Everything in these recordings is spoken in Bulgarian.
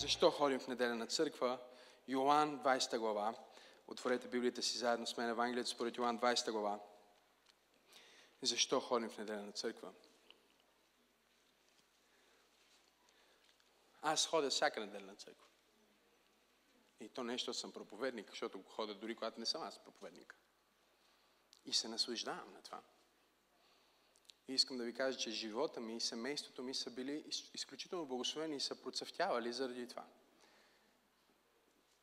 Защо ходим в неделя на църква? Йоан 20 глава. Отворете Библията си заедно с мен, Евангелието според Йоан 20 глава. Защо ходим в неделя на църква? Аз ходя всяка неделя на църква. И то нещо съм проповедник, защото ходя дори когато не съм аз проповедник. И се наслаждавам на това. И искам да ви кажа, че живота ми и семейството ми са били изключително благословени и са процъфтявали заради това.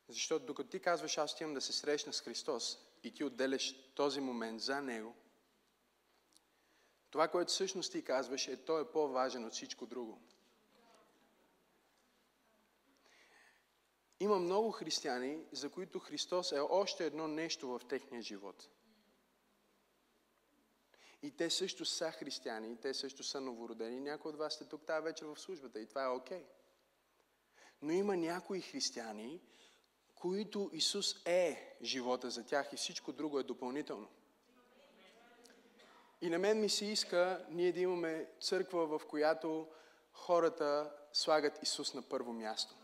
Защото докато ти казваш, аз имам да се срещна с Христос и ти отделяш този момент за Него, това, което всъщност ти казваш, е, то е по-важен от всичко друго. Има много християни, за които Христос е още едно нещо в техния живот. И те също са християни, и те също са новородени. Някои от вас сте тук тази вечер в службата и това е окей. Okay. Но има някои християни, които Исус е живота за тях и всичко друго е допълнително. И на мен ми се иска ние да имаме църква, в която хората слагат Исус на първо място.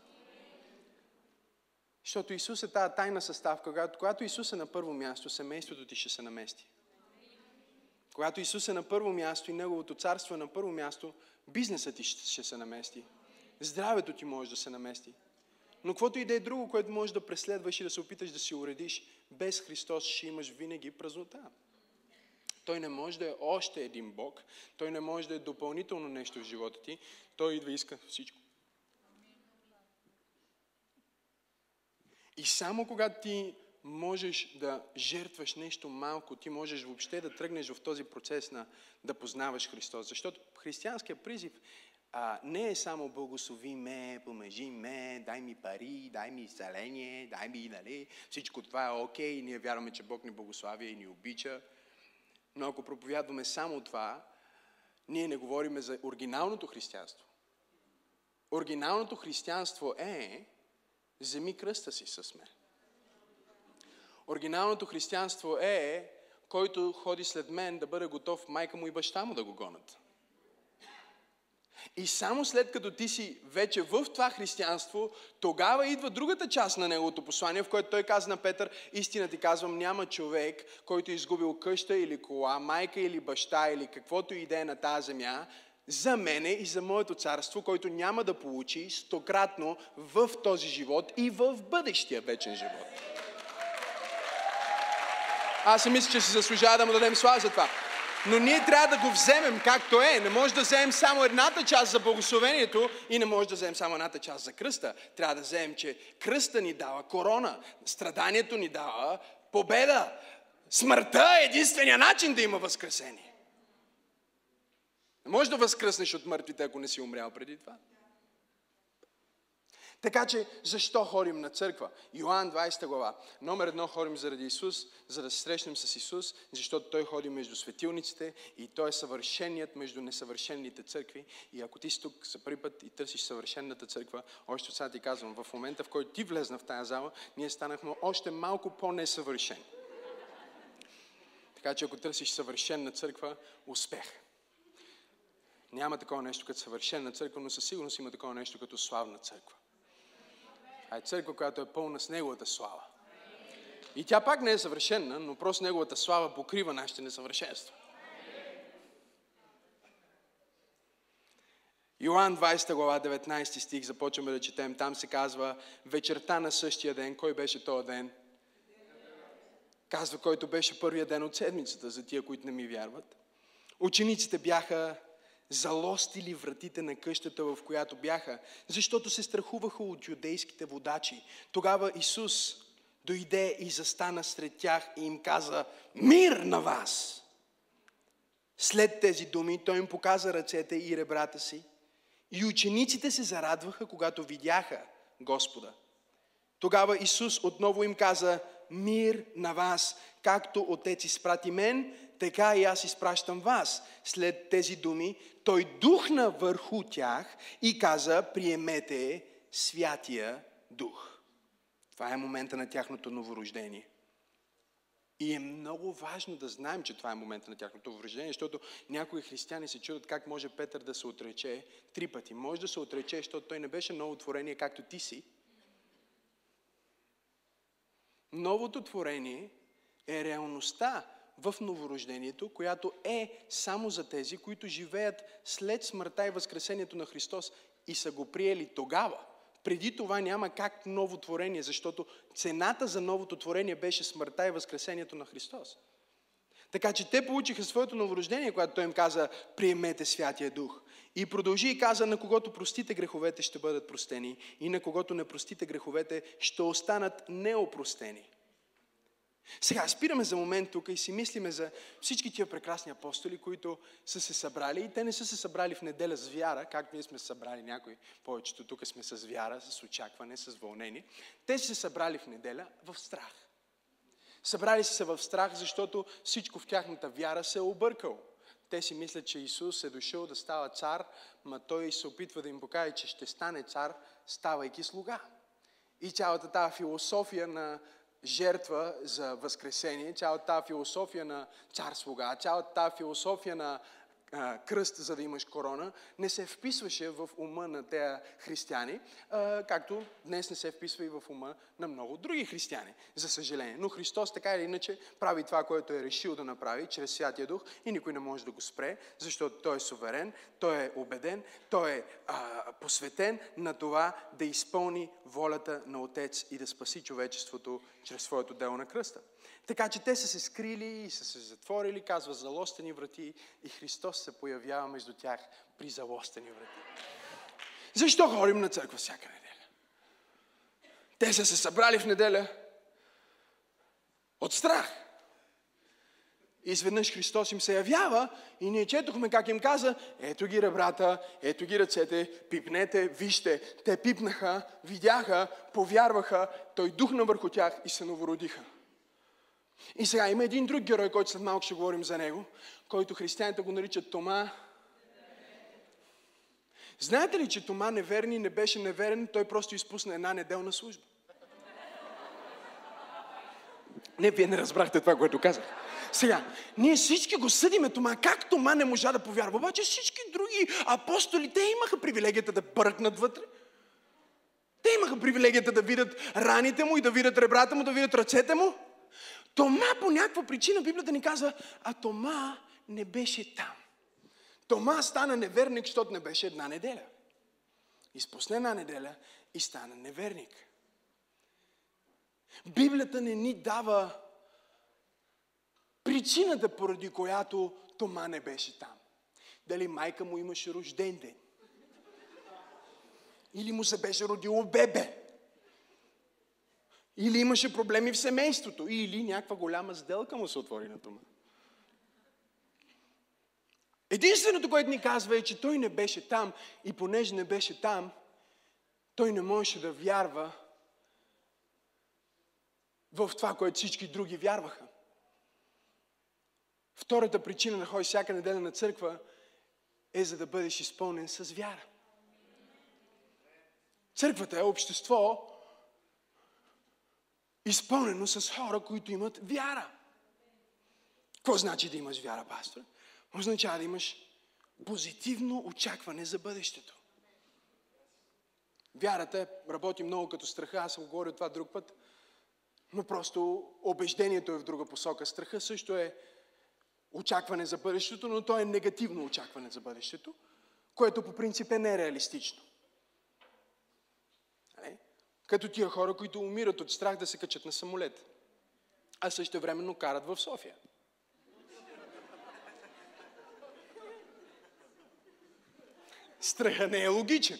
Защото Исус е тази тайна съставка. Когато, Исус е на първо място, семейството ти ще се намести. Когато Исус е на първо място и Неговото царство е на първо място, бизнесът ти ще, се намести. Здравето ти може да се намести. Но каквото и да е друго, което можеш да преследваш и да се опиташ да си уредиш, без Христос ще имаш винаги празнота. Той не може да е още един Бог. Той не може да е допълнително нещо в живота ти. Той идва и иска всичко. И само когато ти можеш да жертваш нещо малко, ти можеш въобще да тръгнеш в този процес на да познаваш Христос. Защото християнският призив а, не е само благослови ме, помежи ме, дай ми пари, дай ми изцеление, дай ми, нали, всичко това е окей, okay, ние вярваме, че Бог ни благославя и ни обича. Но ако проповядваме само това, ние не говориме за оригиналното християнство. Оригиналното християнство е вземи кръста си с мен. Оригиналното християнство е, който ходи след мен да бъде готов майка му и баща му да го гонат. И само след като ти си вече в това християнство, тогава идва другата част на неговото послание, в което той каза на Петър, истина ти казвам, няма човек, който е изгубил къща или кола, майка или баща или каквото и да е на тази земя, за мене и за моето царство, който няма да получи стократно в този живот и в бъдещия вечен живот. Аз си мисля, че си заслужава да му дадем слава за това. Но ние трябва да го вземем както е. Не може да вземем само едната част за благословението и не може да вземем само едната част за кръста. Трябва да вземем, че кръста ни дава корона, страданието ни дава победа. Смъртта е единствения начин да има възкресение. Не можеш да възкръснеш от мъртвите, ако не си умрял преди това. Така че, защо ходим на църква? Йоан 20 глава. Номер едно ходим заради Исус, за да се срещнем с Исус, защото Той ходи между светилниците и Той е съвършеният между несъвършенните църкви. И ако ти си тук за първи път и търсиш съвършенната църква, още сега ти казвам, в момента в който ти влезна в тази зала, ние станахме още малко по-несъвършени. Така че ако търсиш съвършенна църква, успех. Няма такова нещо като съвършена църква, но със сигурност има такова нещо като славна църква а е църква, която е пълна с Неговата слава. И тя пак не е съвършена, но просто Неговата слава покрива нашите несъвършенства. Йоан 20 глава, 19 стих, започваме да четем. Там се казва, вечерта на същия ден, кой беше този ден? Казва, който беше първия ден от седмицата, за тия, които не ми вярват. Учениците бяха залостили вратите на къщата, в която бяха, защото се страхуваха от юдейските водачи. Тогава Исус дойде и застана сред тях и им каза, мир на вас! След тези думи той им показа ръцете и ребрата си. И учениците се зарадваха, когато видяха Господа. Тогава Исус отново им каза, мир на вас, както Отец изпрати мен, така и аз изпращам вас. След тези думи той духна върху тях и каза, приемете Святия Дух. Това е момента на тяхното новорождение. И е много важно да знаем, че това е момента на тяхното връждение, защото някои християни се чудят как може Петър да се отрече три пъти. Може да се отрече, защото той не беше ново творение, както ти си. Новото творение е реалността в новорождението, която е само за тези, които живеят след смъртта и възкресението на Христос и са го приели тогава. Преди това няма как ново творение, защото цената за новото творение беше смъртта и възкресението на Христос. Така че те получиха своето новорождение, когато той им каза, приемете Святия Дух. И продължи и каза, на когото простите греховете ще бъдат простени и на когото не простите греховете ще останат неопростени. Сега спираме за момент тук и си мислиме за всички тия прекрасни апостоли, които са се събрали и те не са се събрали в неделя с вяра, както ние сме събрали някои, повечето тук сме с вяра, с очакване, с вълнение. Те са се събрали в неделя в страх. Събрали са се в страх, защото всичко в тяхната вяра се е объркало. Те си мислят, че Исус е дошъл да става цар, ма той се опитва да им покаже, че ще стане цар, ставайки слуга. И цялата тази философия на жертва за възкресение, цялата тази философия на цар слуга, цялата тази философия на а, кръст, за да имаш корона, не се вписваше в ума на тези християни, а, както днес не се вписва и в ума на много други християни, за съжаление. Но Христос така или иначе прави това, което е решил да направи чрез Святия Дух и никой не може да го спре, защото Той е суверен, Той е убеден, Той е а, посветен на това да изпълни волята на Отец и да спаси човечеството чрез своето дело на кръста. Така че те са се скрили и са се затворили, казва залостени врати и Христос се появява между тях при залостени врати. Защо ходим на църква всяка неделя? Те са се събрали в неделя от страх. И изведнъж Христос им се явява и ние четохме как им каза, ето ги ребрата, ето ги ръцете, пипнете, вижте. Те пипнаха, видяха, повярваха, той духна върху тях и се новородиха. И сега има един друг герой, който след малко ще говорим за него, който християните го наричат Тома. Знаете ли, че Тома неверни не беше неверен, той просто изпусна една неделна служба. Не, вие не разбрахте това, което казах. Сега, ние всички го съдиме Тома. Как Тома не можа да повярва? Обаче всички други апостоли, те имаха привилегията да бъркнат вътре. Те имаха привилегията да видят раните му и да видят ребрата му, да видят ръцете му. Тома по някаква причина Библията ни казва, а Тома не беше там. Тома стана неверник, защото не беше една неделя. Изпусне една неделя и стана неверник. Библията не ни дава причината, поради която Тома не беше там. Дали майка му имаше рожден ден. Или му се беше родило бебе. Или имаше проблеми в семейството, или някаква голяма сделка му се отвори на дома. Единственото, което ни казва е, че той не беше там и понеже не беше там, той не можеше да вярва в това, което всички други вярваха. Втората причина да ходиш всяка неделя на църква е за да бъдеш изпълнен с вяра. Църквата е общество, изпълнено с хора, които имат вяра. Какво значи да имаш вяра, пастор? Означава да имаш позитивно очакване за бъдещето. Вярата работи много като страха, аз съм говорил това друг път, но просто убеждението е в друга посока. Страха също е очакване за бъдещето, но то е негативно очакване за бъдещето, което по принцип е нереалистично. Като тия хора, които умират от страх да се качат на самолет. А също времено карат в София. Страха не е логичен.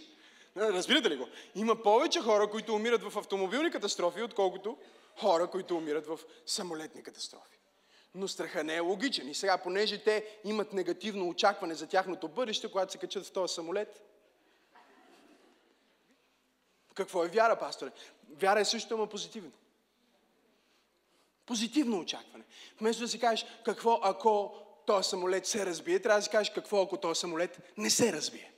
Разбирате ли го? Има повече хора, които умират в автомобилни катастрофи, отколкото хора, които умират в самолетни катастрофи. Но страха не е логичен. И сега, понеже те имат негативно очакване за тяхното бъдеще, когато се качат в този самолет, какво е вяра, пасторе? Вяра е също, ама позитивно. Позитивно очакване. Вместо да си кажеш какво ако този самолет се разбие, трябва да си кажеш какво ако този самолет не се разбие.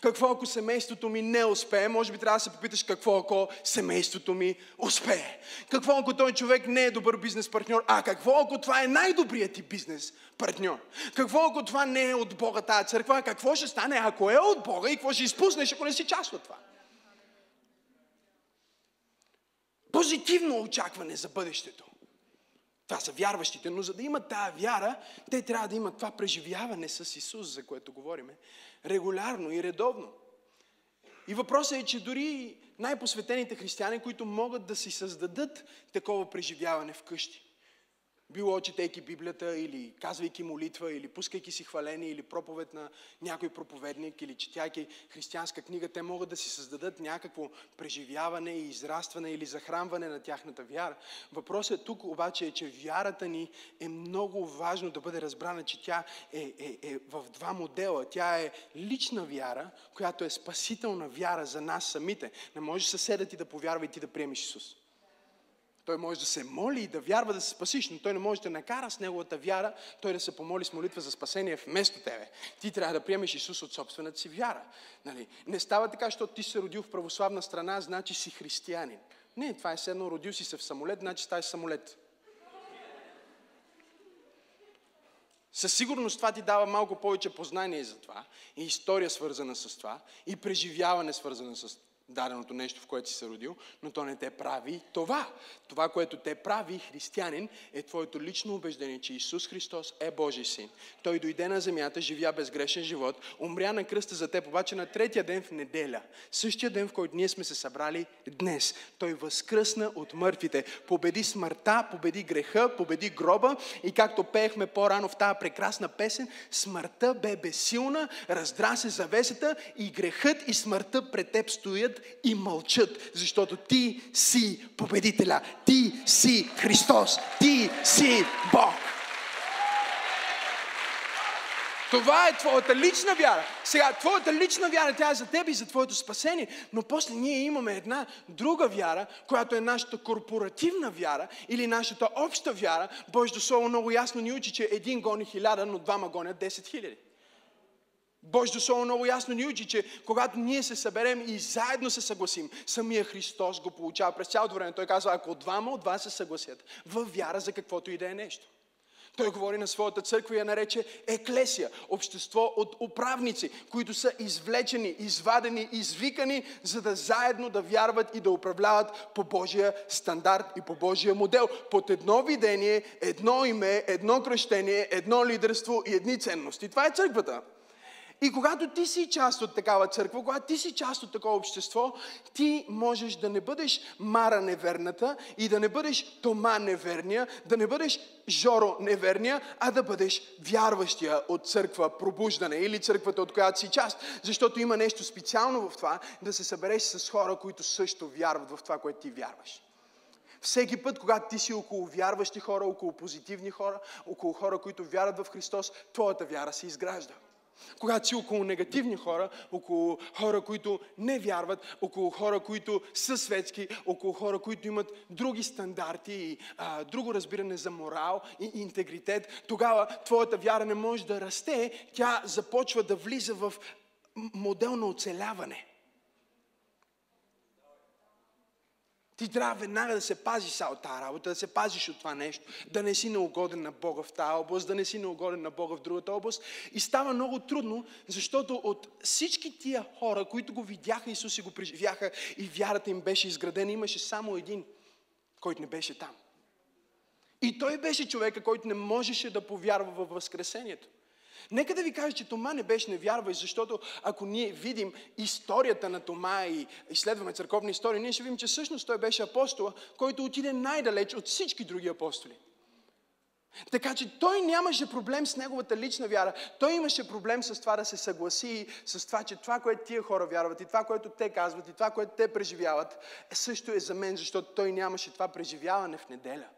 Какво ако семейството ми не успее? Може би трябва да се попиташ какво ако семейството ми успее. Какво ако той човек не е добър бизнес партньор? А какво ако това е най-добрият ти бизнес партньор? Какво ако това не е от Бога тази църква? Какво ще стане ако е от Бога и какво ще изпуснеш, ако не си част от това? Позитивно очакване за бъдещето. Това са вярващите, но за да имат тази вяра, те трябва да имат това преживяване с Исус, за което говориме, регулярно и редовно. И въпросът е, че дори най-посветените християни, които могат да си създадат такова преживяване вкъщи, било четейки Библията, или казвайки молитва, или пускайки си хваление, или проповед на някой проповедник, или четяйки християнска книга, те могат да си създадат някакво преживяване и израстване или захранване на тяхната вяра. Въпросът тук обаче е, че вярата ни е много важно да бъде разбрана, че тя е, е, е в два модела. Тя е лична вяра, която е спасителна вяра за нас самите. Не можеш съседът ти да повярва и ти да приемеш Исус. Той може да се моли и да вярва да се спасиш, но той не може да накара с неговата вяра, той да се помоли с молитва за спасение вместо тебе. Ти трябва да приемеш Исус от собствената си вяра. Нали? Не става така, защото ти се родил в православна страна, значи си християнин. Не, това е едно, родил си се в самолет, значи ставаш самолет. Със сигурност това ти дава малко повече познание за това, и история свързана с това, и преживяване свързана с даденото нещо, в което си се родил, но то не те прави това. Това, което те прави християнин, е твоето лично убеждение, че Исус Христос е Божий син. Той дойде на земята, живя безгрешен живот, умря на кръста за теб, обаче на третия ден в неделя, същия ден, в който ние сме се събрали днес, Той възкръсна от мъртвите, победи смъртта, победи греха, победи гроба и както пеехме по-рано в тази прекрасна песен, смъртта бе безсилна, раздра се завесата и грехът и смъртта пред теб стоят и мълчат, защото ти си победителя, ти си Христос, ти си Бог. Това е твоята лична вяра. Сега, твоята лична вяра, тя е за теб и за твоето спасение. Но после ние имаме една друга вяра, която е нашата корпоративна вяра или нашата обща вяра. Божието Слово много ясно ни учи, че един гони хиляда, но двама гонят 10 хиляди. Божието Слово много ясно ни учи, че когато ние се съберем и заедно се съгласим, самия Христос го получава през цялото време. Той казва, ако двама от вас се съгласят в вяра за каквото и да е нещо. Той говори на своята църква и я нарече еклесия, общество от управници, които са извлечени, извадени, извикани, за да заедно да вярват и да управляват по Божия стандарт и по Божия модел. Под едно видение, едно име, едно кръщение, едно лидерство и едни ценности. Това е църквата. И когато ти си част от такава църква, когато ти си част от такова общество, ти можеш да не бъдеш Мара неверната и да не бъдеш Тома неверния, да не бъдеш Жоро неверния, а да бъдеш вярващия от църква пробуждане или църквата, от която си част. Защото има нещо специално в това да се събереш с хора, които също вярват в това, което ти вярваш. Всеки път, когато ти си около вярващи хора, около позитивни хора, около хора, които вярват в Христос, твоята вяра се изгражда. Когато си около негативни хора, около хора, които не вярват, около хора, които са светски, около хора, които имат други стандарти и а, друго разбиране за морал и интегритет, тогава твоята вяра не може да расте, тя започва да влиза в модел на оцеляване. Ти трябва веднага да се пазиш от тази работа, да се пазиш от това нещо, да не си неугоден на Бога в тази област, да не си неугоден на Бога в другата област. И става много трудно, защото от всички тия хора, които го видяха, Исус и го преживяха и вярата им беше изградена, имаше само един, който не беше там. И той беше човека, който не можеше да повярва във Възкресението. Нека да ви кажа, че Тома не беше невярващ, защото ако ние видим историята на Тома и изследваме църковна история, ние ще видим, че всъщност той беше апостол, който отиде най-далеч от всички други апостоли. Така че той нямаше проблем с неговата лична вяра. Той имаше проблем с това да се съгласи с това, че това, което тия хора вярват и това, което те казват и това, което те преживяват, е също е за мен, защото той нямаше това преживяване в неделя.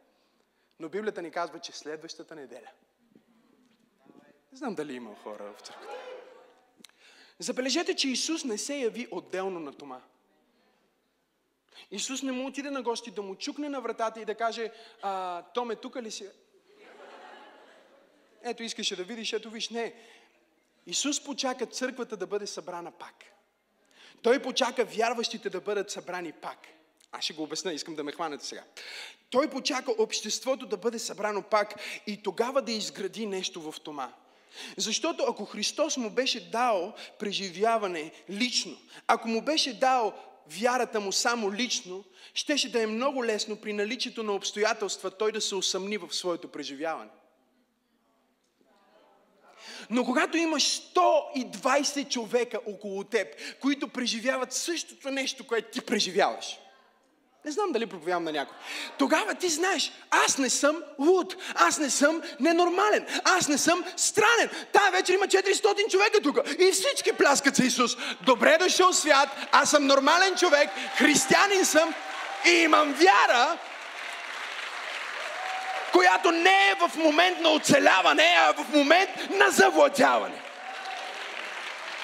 Но Библията ни казва, че следващата неделя – знам дали има хора в църквата. Забележете, че Исус не се яви отделно на Тома. Исус не му отиде на гости да му чукне на вратата и да каже, а, Томе, тук ли си? Ето, искаше да видиш, ето виж. Не. Исус почака църквата да бъде събрана пак. Той почака вярващите да бъдат събрани пак. Аз ще го обясня, искам да ме хванете сега. Той почака обществото да бъде събрано пак и тогава да изгради нещо в Тома. Защото ако Христос му беше дал преживяване лично, ако му беше дал вярата му само лично, щеше да е много лесно при наличието на обстоятелства той да се усъмни в своето преживяване. Но когато имаш 120 човека около теб, които преживяват същото нещо, което ти преживяваш, не знам дали проповядвам на някой. Тогава ти знаеш, аз не съм луд, аз не съм ненормален, аз не съм странен. Тая вечер има 400 човека тук и всички пляскат за Исус. Добре дошъл свят, аз съм нормален човек, християнин съм и имам вяра, която не е в момент на оцеляване, а в момент на завладяване.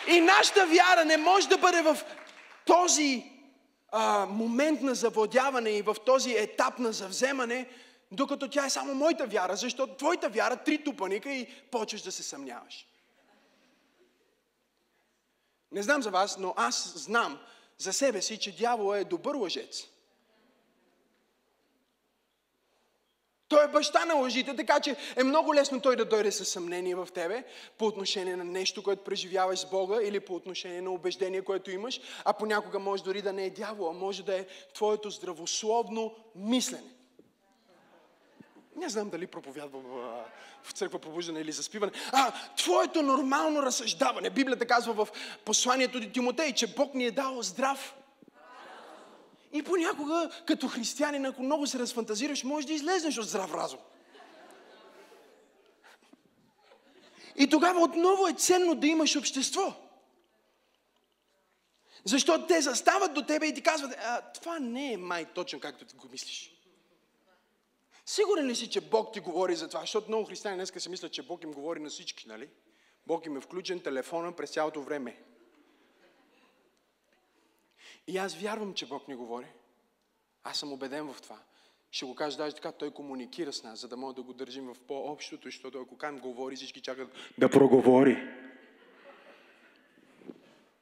И нашата вяра не може да бъде в този а, момент на завладяване и в този етап на завземане, докато тя е само моята вяра, защото твоята вяра три тупаника и почваш да се съмняваш. Не знам за вас, но аз знам за себе си, че дявол е добър лъжец. Той е баща на лъжите, така че е много лесно той да дойде със съмнение в тебе по отношение на нещо, което преживяваш с Бога или по отношение на убеждение, което имаш, а понякога може дори да не е дявол, а може да е твоето здравословно мислене. Не знам дали проповядвам в църква пробуждане или заспиване. А, твоето нормално разсъждаване. Библията казва в посланието до Тимотей, че Бог ни е дал здрав и понякога, като християнин, ако много се разфантазираш, можеш да излезнеш от здрав разум. И тогава отново е ценно да имаш общество. Защото те застават до тебе и ти казват, а, това не е май точно както ти го мислиш. Сигурен ли си, че Бог ти говори за това? Защото много християни днес си мислят, че Бог им говори на всички, нали? Бог им е включен телефона през цялото време. И аз вярвам, че Бог ни говори. Аз съм убеден в това. Ще го кажа даже така, той комуникира с нас, за да може да го държим в по-общото, защото ако кам говори, всички чакат да проговори.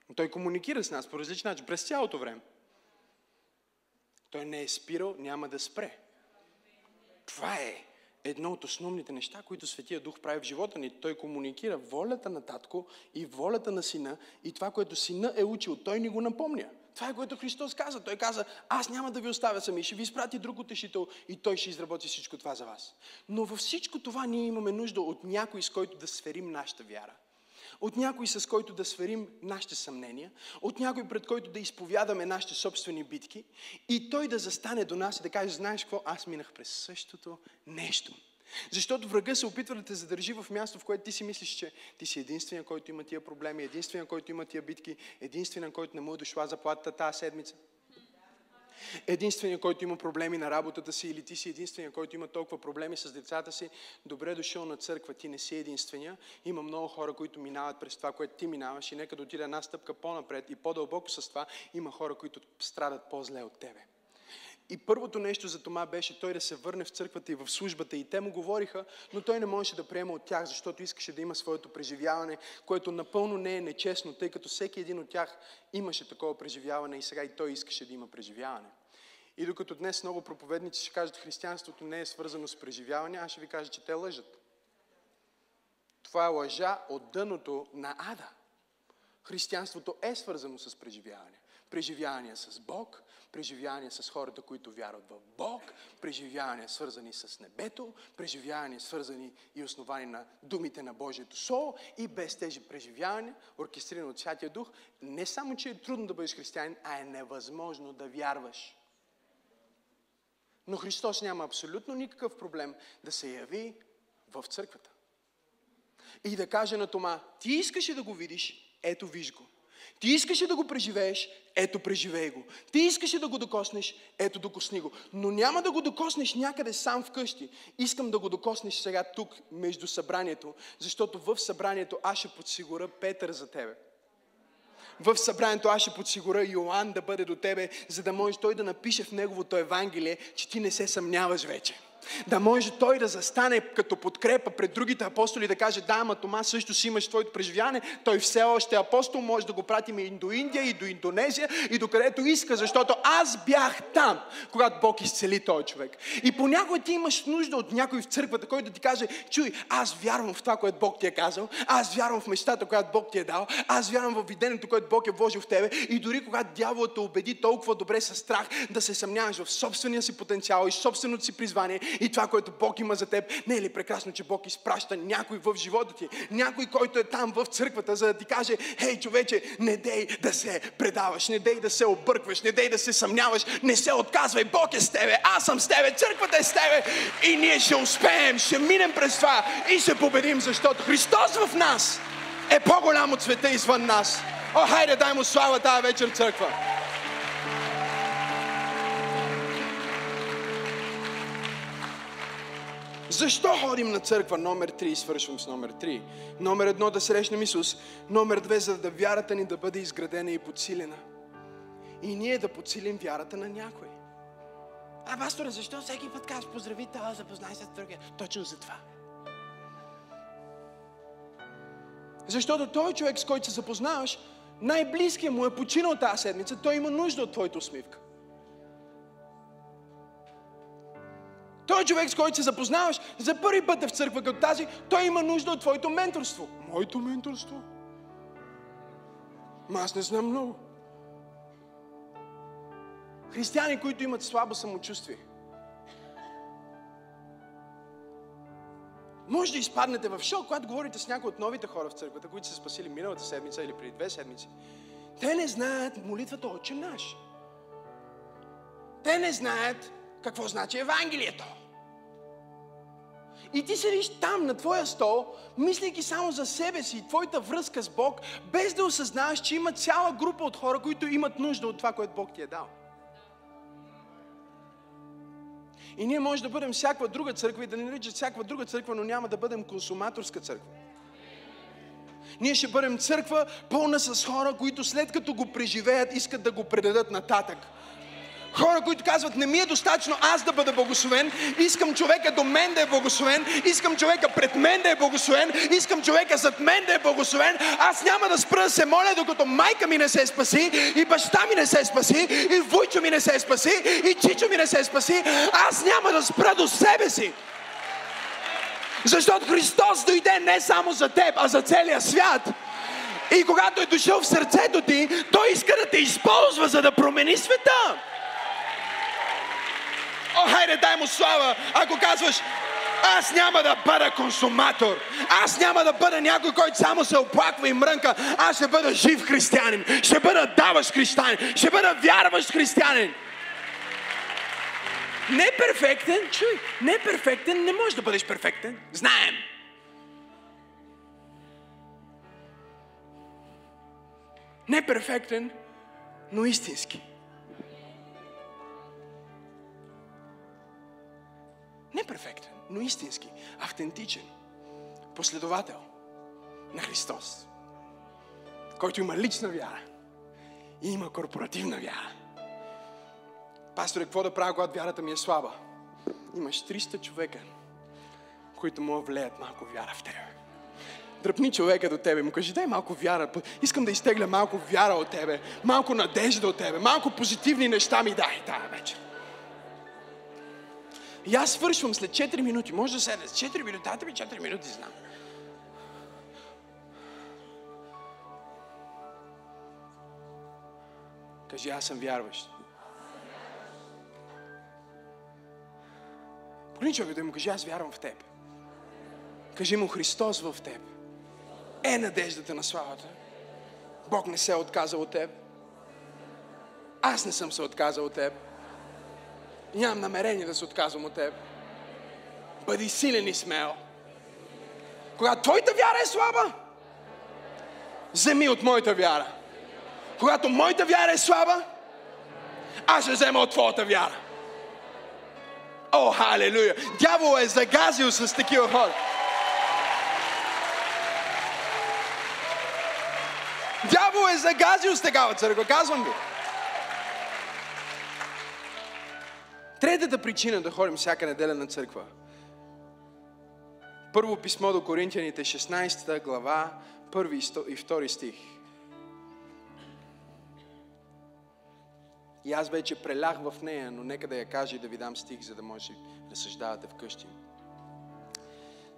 Но той комуникира с нас по различен начин, през цялото време. Той не е спирал, няма да спре. Това е едно от основните неща, които Светия Дух прави в живота ни. Той комуникира волята на татко и волята на сина и това, което сина е учил, той ни го напомня. Това е което Христос каза. Той каза, аз няма да ви оставя сами, ще ви изпрати друг утешител и той ще изработи всичко това за вас. Но във всичко това ние имаме нужда от някой, с който да сферим нашата вяра. От някой, с който да сверим нашите съмнения, от някой, пред който да изповядаме нашите собствени битки и той да застане до нас и да каже, знаеш какво, аз минах през същото нещо. Защото врага се опитва да те задържи в място, в което ти си мислиш, че ти си единствения, който има тия проблеми, единствения, който има тия битки, единствения, който не му е дошла заплатата тази седмица. Единствения, който има проблеми на работата си или ти си единствения, който има толкова проблеми с децата си, добре дошъл на църква, ти не си единствения. Има много хора, които минават през това, което ти минаваш и нека да отида една стъпка по-напред и по-дълбоко с това, има хора, които страдат по-зле от тебе. И първото нещо за Тома беше той да се върне в църквата и в службата. И те му говориха, но той не можеше да приема от тях, защото искаше да има своето преживяване, което напълно не е нечестно, тъй като всеки един от тях имаше такова преживяване и сега и той искаше да има преживяване. И докато днес много проповедници ще кажат, християнството не е свързано с преживяване, аз ще ви кажа, че те лъжат. Това е лъжа от дъното на ада. Християнството е свързано с преживяване. Преживявания с Бог, преживявания с хората, които вярват в Бог, преживявания свързани с небето, преживявания свързани и основани на думите на Божието Слово и без тези преживявания, оркестрирани от Святия Дух, не само, че е трудно да бъдеш християнин, а е невъзможно да вярваш. Но Христос няма абсолютно никакъв проблем да се яви в църквата. И да каже на Тома, ти искаш да го видиш, ето виж го. Ти искаше да го преживееш, ето преживей го. Ти искаше да го докоснеш, ето докосни го. Но няма да го докоснеш някъде сам вкъщи. Искам да го докоснеш сега тук, между събранието, защото в събранието аз ще подсигуря Петър за тебе. В събранието аз ще подсигуря Йоанн да бъде до тебе, за да може той да напише в неговото Евангелие, че ти не се съмняваш вече Да може той да застане като подкрепа пред другите апостоли да каже, да, ама Тома също си имаш твоето преживяване, той все още е апостол, може да го пратим и до Индия, и до Индонезия, и до където иска, защото аз бях там, когато Бог изцели този човек. И понякога ти имаш нужда от някой в църквата, който да ти каже, чуй, аз вярвам в това, което Бог ти е казал, аз вярвам в мечтата, която Бог ти е дал, аз вярвам в видението, което Бог е вложил в тебе и дори когато дяволът те убеди толкова добре с страх да се съмняваш в собствения си потенциал и собственото си призвание и това, което Бог има за теб, не е ли прекрасно, че Бог изпраща някой в живота ти, някой, който е там в църквата, за да ти каже, хей, човече, не дей да се предаваш, не дей да се объркваш, не дей да се съмняваш, не се отказвай, Бог е с тебе, аз съм с тебе, църквата е с тебе и ние ще успеем, ще минем през това и ще победим, защото Христос в нас е по-голям от света извън нас. О, хайде, дай му слава тази вечер, църква! Защо ходим на църква? Номер 3, свършвам с номер 3. Номер едно да срещнем Исус. Номер две, за да вярата ни да бъде изградена и подсилена. И ние да подсилим вярата на някой. А, пасторе, защо всеки път казваш поздрави това, запознай се с другия? Точно за това. Защото той човек, с който се запознаваш, най-близкият му е починал тази седмица, той има нужда от твоята усмивка. Той човек, с който се запознаваш за първи път е в църква като тази, той има нужда от твоето менторство. Моето менторство? Ма аз не знам много. Християни, които имат слабо самочувствие. Може да изпаднете в шок, когато говорите с някои от новите хора в църквата, които са спасили миналата седмица или преди две седмици. Те не знаят молитвата Отче наш. Те не знаят какво значи Евангелието. И ти седиш там на твоя стол, мислейки само за себе си и твоята връзка с Бог, без да осъзнаваш, че има цяла група от хора, които имат нужда от това, което Бог ти е дал. И ние може да бъдем всякаква друга църква и да не наричат всякаква друга църква, но няма да бъдем консуматорска църква. Ние ще бъдем църква пълна с хора, които след като го преживеят, искат да го предадат нататък. Хора, които казват, не ми е достатъчно аз да бъда благословен, искам човека до мен да е благословен, искам човека пред мен да е благословен, искам човека зад мен да е благословен. Аз няма да спра да се моля, докато майка ми не се спаси, и баща ми не се спаси, и вуйчо ми не се спаси, и чичо ми не се спаси. Аз няма да спра до себе си. Защото Христос дойде не само за теб, а за целия свят. И когато е дошъл в сърцето ти, Той иска да те използва, за да промени света. О, хайде, дай му слава, ако казваш, аз няма да бъда консуматор. Аз няма да бъда някой, който само се оплаква и мрънка. Аз ще бъда жив християнин. Ще бъда даващ християнин. Ще бъда вярващ християнин. Не перфектен, чуй, не перфектен, не можеш да бъдеш перфектен. Знаем. Не перфектен, но истински. Не перфектен, но истински, автентичен, последовател на Христос, който има лична вяра и има корпоративна вяра. Пасторе, какво да правя, когато вярата ми е слаба? Имаш 300 човека, които могат влеят малко вяра в тебе. Дръпни човека до тебе, му кажи, дай малко вяра. Искам да изтегля малко вяра от тебе, малко надежда от тебе, малко позитивни неща ми дай тази вечер. И аз свършвам след 4 минути. Може да седне с 4 минути. Дайте ми 4 минути, знам. Кажи, аз съм вярващ. Погледни човек да му кажи, аз вярвам в теб. Кажи му, Христос в теб е надеждата на славата. Бог не се е отказал от теб. Аз не съм се отказал от теб. Нямам намерение да се отказвам от теб. Бъди силен и смел. Когато твоята вяра е слаба, вземи от моята вяра. Когато моята вяра е слаба, аз ще взема от твоята вяра. О, халелуя! Дявол е загазил с такива хора. Дявол е загазил с такава църква, казвам ви. Третата причина да ходим всяка неделя на църква. Първо писмо до Коринтияните, 16 глава, първи и втори стих. И аз вече прелях в нея, но нека да я кажа и да ви дам стих, за да може да съждавате вкъщи.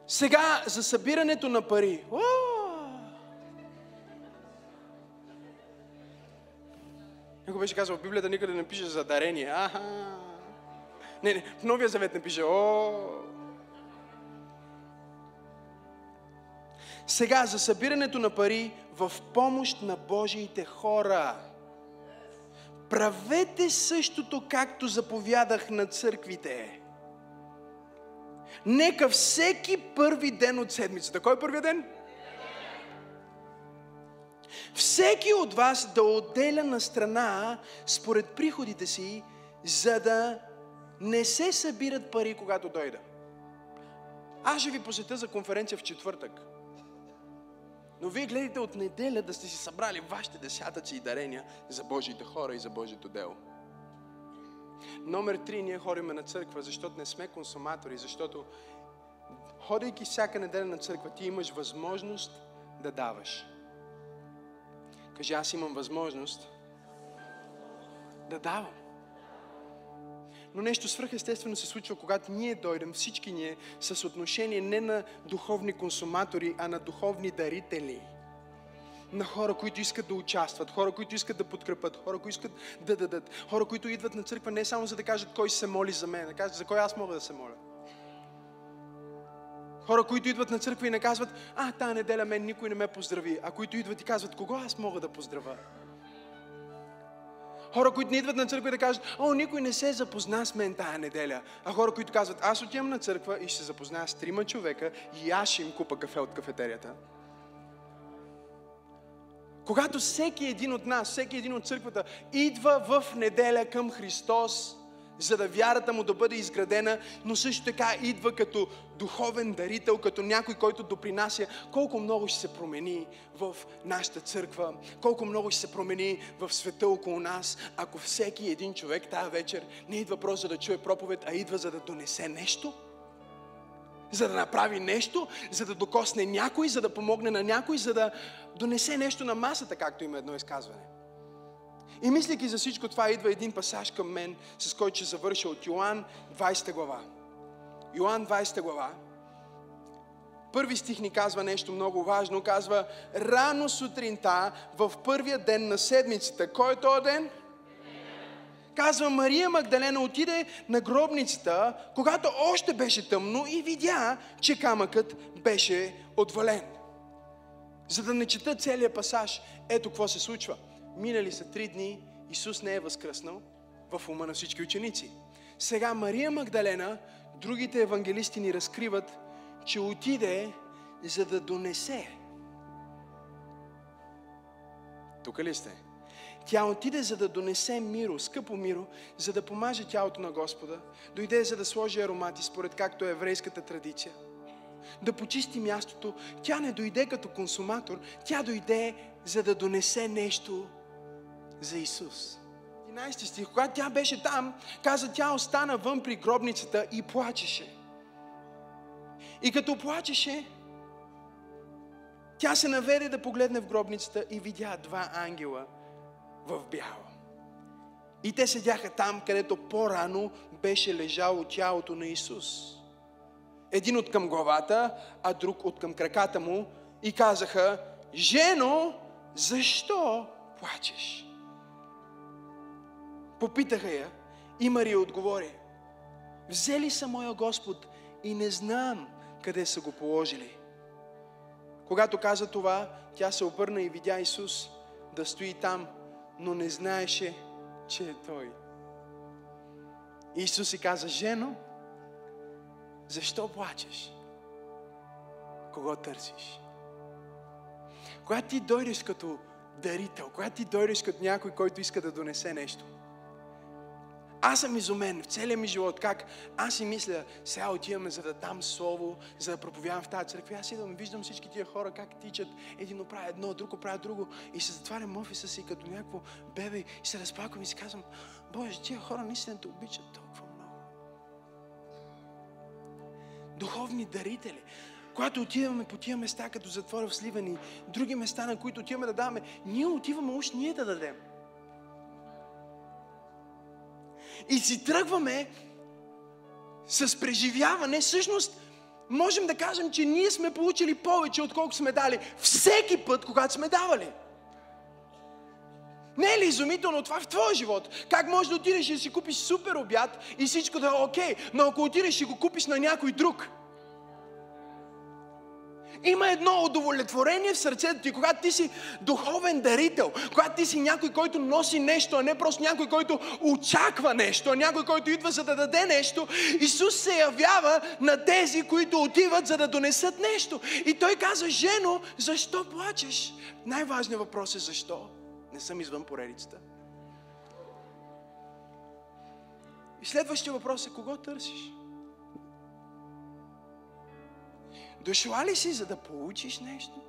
Сега за събирането на пари. О! Някой беше казал в Библията никъде не пише за дарение. Аха. Не, не, в Новия Завет не пише. О! Сега за събирането на пари в помощ на Божиите хора. Правете същото, както заповядах на църквите. Нека всеки първи ден от седмицата. Кой е първият ден? Всеки от вас да отделя на страна според приходите си, за да не се събират пари, когато дойда. Аз ще ви посетя за конференция в четвъртък. Но вие гледате от неделя да сте си събрали вашите десятъци и дарения за Божиите хора и за Божието дело. Номер три, ние ходиме на църква, защото не сме консуматори, защото ходейки всяка неделя на църква, ти имаш възможност да даваш. Кажи, аз имам възможност да давам. Но нещо свръхестествено се случва, когато ние дойдем, всички ние, с отношение не на духовни консуматори, а на духовни дарители. На хора, които искат да участват, хора, които искат да подкрепят, хора, които искат да дадат, хора, които идват на църква не само за да кажат кой се моли за мен, да кажат за кой аз мога да се моля. Хора, които идват на църква и не казват, а, тази неделя мен никой не ме поздрави, а които идват и казват, кого аз мога да поздравя. Хора, които не идват на църква и да кажат, о, никой не се запозна с мен тая неделя. А хора, които казват, аз отивам на църква и ще се запозная с трима човека и аз ще им купа кафе от кафетерията. Когато всеки един от нас, всеки един от църквата идва в неделя към Христос, за да вярата му да бъде изградена, но също така идва като духовен дарител, като някой, който допринася колко много ще се промени в нашата църква, колко много ще се промени в света около нас, ако всеки един човек тази вечер не идва просто за да чуе проповед, а идва за да донесе нещо, за да направи нещо, за да докосне някой, за да помогне на някой, за да донесе нещо на масата, както има едно изказване. И мислики за всичко това, идва един пасаж към мен, с който ще завърша от Йоан 20 глава. Йоан 20 глава. Първи стих ни казва нещо много важно. Казва, рано сутринта, в първия ден на седмицата. Кой е този ден? Казва, Мария Магдалена отиде на гробницата, когато още беше тъмно и видя, че камъкът беше отвален. За да не чета целият пасаж, ето какво се случва. Минали са три дни, Исус не е възкръснал в ума на всички ученици. Сега Мария Магдалена, другите евангелисти ни разкриват, че отиде за да донесе. Тук ли сте? Тя отиде за да донесе миро, скъпо миро, за да помаже тялото на Господа. Дойде за да сложи аромати, според както е еврейската традиция. Да почисти мястото. Тя не дойде като консуматор, тя дойде за да донесе нещо за Исус. 11 стих, когато тя беше там, каза, тя остана вън при гробницата и плачеше. И като плачеше, тя се наведе да погледне в гробницата и видя два ангела в бяло. И те седяха там, където по-рано беше лежало тялото на Исус. Един от към главата, а друг от към краката му и казаха, Жено, защо плачеш? Попитаха я и Мария отговори. Взели са моя Господ и не знам къде са го положили. Когато каза това, тя се обърна и видя Исус да стои там, но не знаеше, че е Той. Исус си каза, жено, защо плачеш? Кого търсиш? Когато ти дойдеш като дарител, когато ти дойдеш като някой, който иска да донесе нещо, аз съм изумен в целия ми живот, как аз си мисля, сега отиваме за да дам слово, за да проповядам в тази църква. Аз идвам, виждам всички тия хора как тичат, един прави едно, друго прави друго и се затварям офиса си като някакво бебе и се разплаквам и си казвам, Боже, тия хора наистина те обичат толкова много. Духовни дарители когато отиваме по тия места, като затвора в Сливани, други места, на които отиваме да даваме, ние отиваме уж ние да дадем. И си тръгваме с преживяване, всъщност можем да кажем, че ние сме получили повече, отколкото сме дали всеки път, когато сме давали. Не е ли изумително това в твоя живот? Как можеш да отидеш и да си купиш супер обяд и всичко да е окей, но ако отидеш и го купиш на някой друг, има едно удовлетворение в сърцето ти, когато ти си духовен дарител, когато ти си някой, който носи нещо, а не просто някой, който очаква нещо, а някой, който идва за да даде нещо. Исус се явява на тези, които отиват за да донесат нещо. И той каза, жено, защо плачеш? Най-важният въпрос е защо? Не съм извън поредицата. И следващия въпрос е, кого търсиш? Дошла ли си, за да получиш нещо?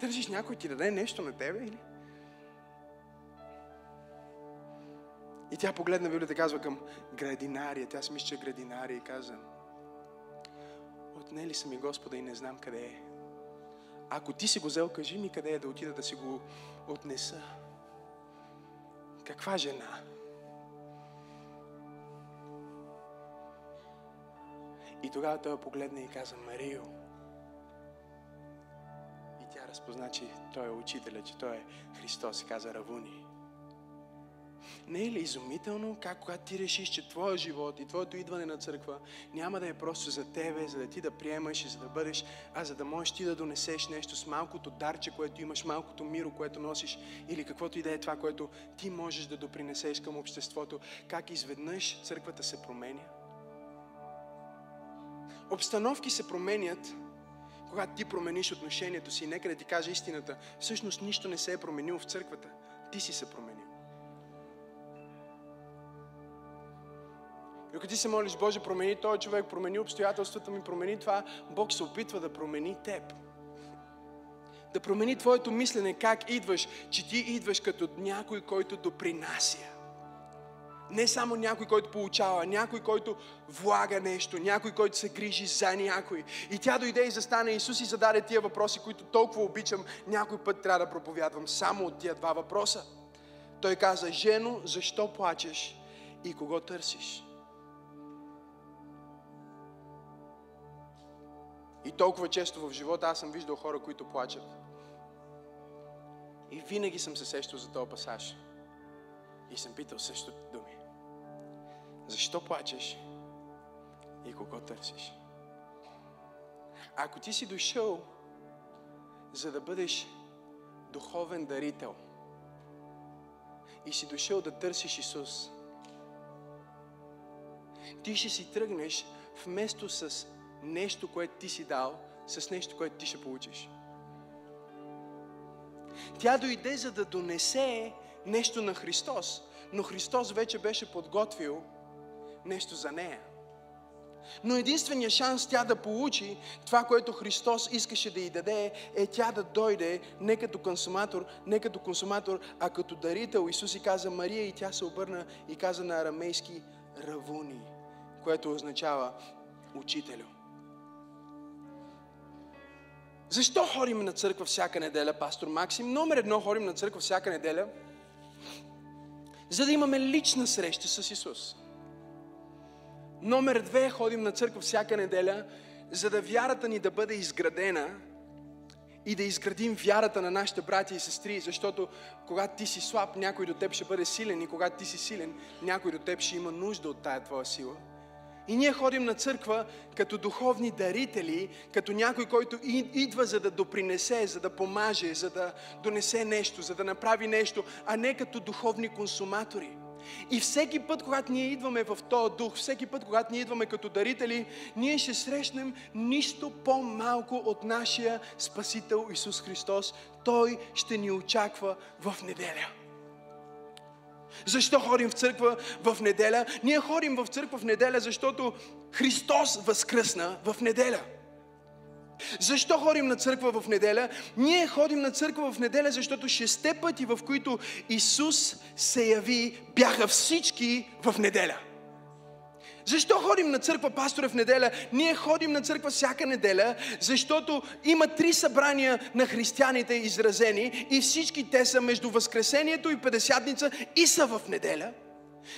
Търсиш някой ти даде нещо на тебе или? И тя погледна Библията казва към градинария. Тя си мисля, че е градинария и каза Отнели са ми Господа и не знам къде е. Ако ти си го взел, кажи ми къде е да отида да си го отнеса. Каква жена? И тогава той погледна и каза, Марио. И тя разпозна, че той е учителя, че той е Христос и каза Равуни. Не е ли изумително как когато ти решиш, че твоя живот и твоето идване на църква няма да е просто за тебе, за да ти да приемаш и за да бъдеш, а за да можеш ти да донесеш нещо с малкото дарче, което имаш, малкото миро, което носиш или каквото и да е това, което ти можеш да допринесеш към обществото, как изведнъж църквата се променя? Обстановки се променят, когато ти промениш отношението си. Нека да ти кажа истината. Всъщност нищо не се е променило в църквата. Ти си се променил. И ако ти се молиш, Боже, промени този човек, промени обстоятелствата ми, промени това, Бог се опитва да промени теб. Да промени твоето мислене, как идваш, че ти идваш като някой, който допринася. Не само някой, който получава, някой, който влага нещо, някой, който се грижи за някой. И тя дойде и застане. Исус и зададе тия въпроси, които толкова обичам. Някой път трябва да проповядвам само от тия два въпроса. Той каза, жено, защо плачеш и кого търсиш? И толкова често в живота аз съм виждал хора, които плачат. И винаги съм се сещал за този пасаж. И съм питал думи. Защо плачеш и кого търсиш? Ако ти си дошъл, за да бъдеш духовен дарител и си дошъл да търсиш Исус, ти ще си тръгнеш вместо с нещо, което ти си дал, с нещо, което ти ще получиш. Тя дойде за да донесе нещо на Христос, но Христос вече беше подготвил нещо за нея. Но единственият шанс тя да получи това, което Христос искаше да й даде, е тя да дойде не като консуматор, не като консуматор, а като дарител. Исус и каза Мария и тя се обърна и каза на арамейски Равуни, което означава учителю. Защо ходим на църква всяка неделя, пастор Максим? Номер едно ходим на църква всяка неделя, за да имаме лична среща с Исус. Номер две, ходим на църква всяка неделя, за да вярата ни да бъде изградена и да изградим вярата на нашите братя и сестри, защото когато ти си слаб, някой до теб ще бъде силен и когато ти си силен, някой до теб ще има нужда от тая твоя сила. И ние ходим на църква като духовни дарители, като някой, който идва за да допринесе, за да помаже, за да донесе нещо, за да направи нещо, а не като духовни консуматори. И всеки път, когато ние идваме в този дух, всеки път, когато ние идваме като дарители, ние ще срещнем нищо по-малко от нашия Спасител Исус Христос. Той ще ни очаква в неделя. Защо ходим в църква в неделя? Ние ходим в църква в неделя, защото Христос възкръсна в неделя. Защо ходим на църква в неделя? Ние ходим на църква в неделя, защото шесте пъти, в които Исус се яви, бяха всички в неделя. Защо ходим на църква, пасторе, в неделя? Ние ходим на църква всяка неделя, защото има три събрания на християните изразени и всички те са между Възкресението и Педесятница и са в неделя.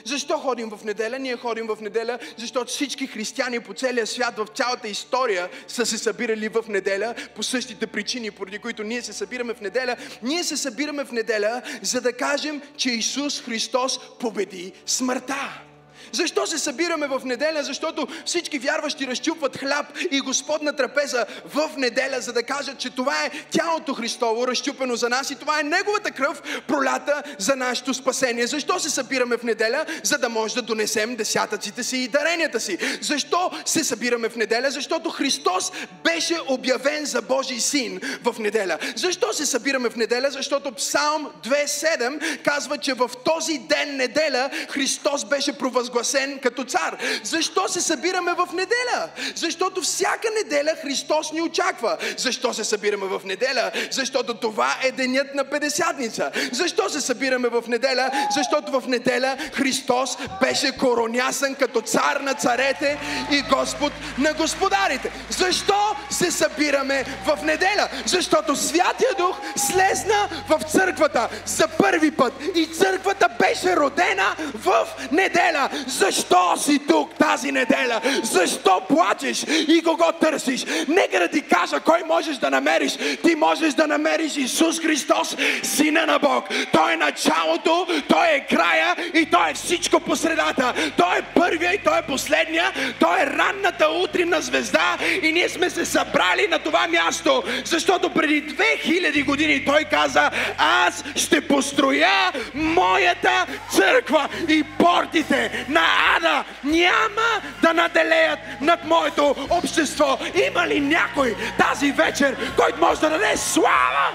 Защо ходим в неделя? Ние ходим в неделя, защото всички християни по целия свят, в цялата история са се събирали в неделя по същите причини, поради които ние се събираме в неделя. Ние се събираме в неделя, за да кажем, че Исус Христос победи смъртта. Защо се събираме в неделя? Защото всички вярващи разчупват хляб и Господна трапеза в неделя, за да кажат, че това е тялото Христово, разчупено за нас и това е Неговата кръв, пролята за нашето спасение. Защо се събираме в неделя? За да може да донесем десятъците си и даренията си. Защо се събираме в неделя? Защото Христос беше обявен за Божий син в неделя. Защо се събираме в неделя? Защото Псалм 2.7 казва, че в този ден неделя Христос беше провъзгласен провъзгласен като цар. Защо се събираме в неделя? Защото всяка неделя Христос ни очаква. Защо се събираме в неделя? Защото това е денят на Педесятница. Защо се събираме в неделя? Защото в неделя Христос беше коронясан като цар на царете и Господ на господарите. Защо се събираме в неделя? Защото Святия Дух слезна в църквата за първи път и църквата беше родена в неделя. Защо си тук тази неделя? Защо плачеш и кого търсиш? Нека да ти кажа кой можеш да намериш. Ти можеш да намериш Исус Христос, Сина на Бог. Той е началото, Той е края и Той е всичко по средата. Той е първия и Той е последния. Той е ранната утринна звезда и ние сме се събрали на това място, защото преди 2000 години Той каза, аз ще построя моята църква и портите на ада няма да наделеят над моето общество. Има ли някой тази вечер, който може да даде слава?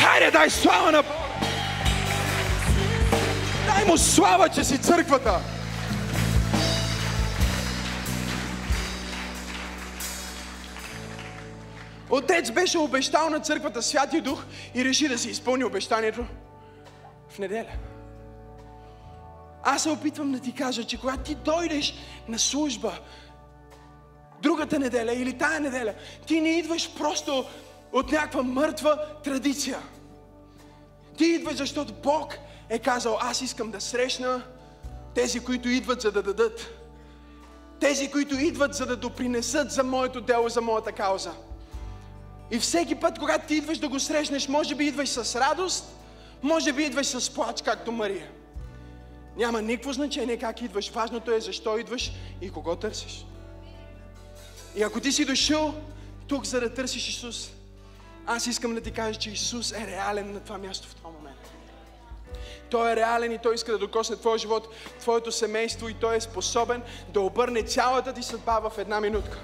Хайде, дай слава на Бога! Дай му слава, че си църквата! Отец беше обещал на църквата Святи Дух и реши да си изпълни обещанието в неделя. Аз се опитвам да ти кажа, че когато ти дойдеш на служба, другата неделя или тая неделя, ти не идваш просто от някаква мъртва традиция. Ти идваш, защото Бог е казал, аз искам да срещна тези, които идват за да дадат. Тези, които идват за да допринесат за моето дело, за моята кауза. И всеки път, когато ти идваш да го срещнеш, може би идваш с радост, може би идваш с плач, както Мария. Няма никакво значение как идваш. Важното е защо идваш и кого търсиш. И ако ти си дошъл тук, за да търсиш Исус, аз искам да ти кажа, че Исус е реален на това място в това момент. Той е реален и Той иска да докосне твоя живот, твоето семейство и Той е способен да обърне цялата ти съдба в една минутка.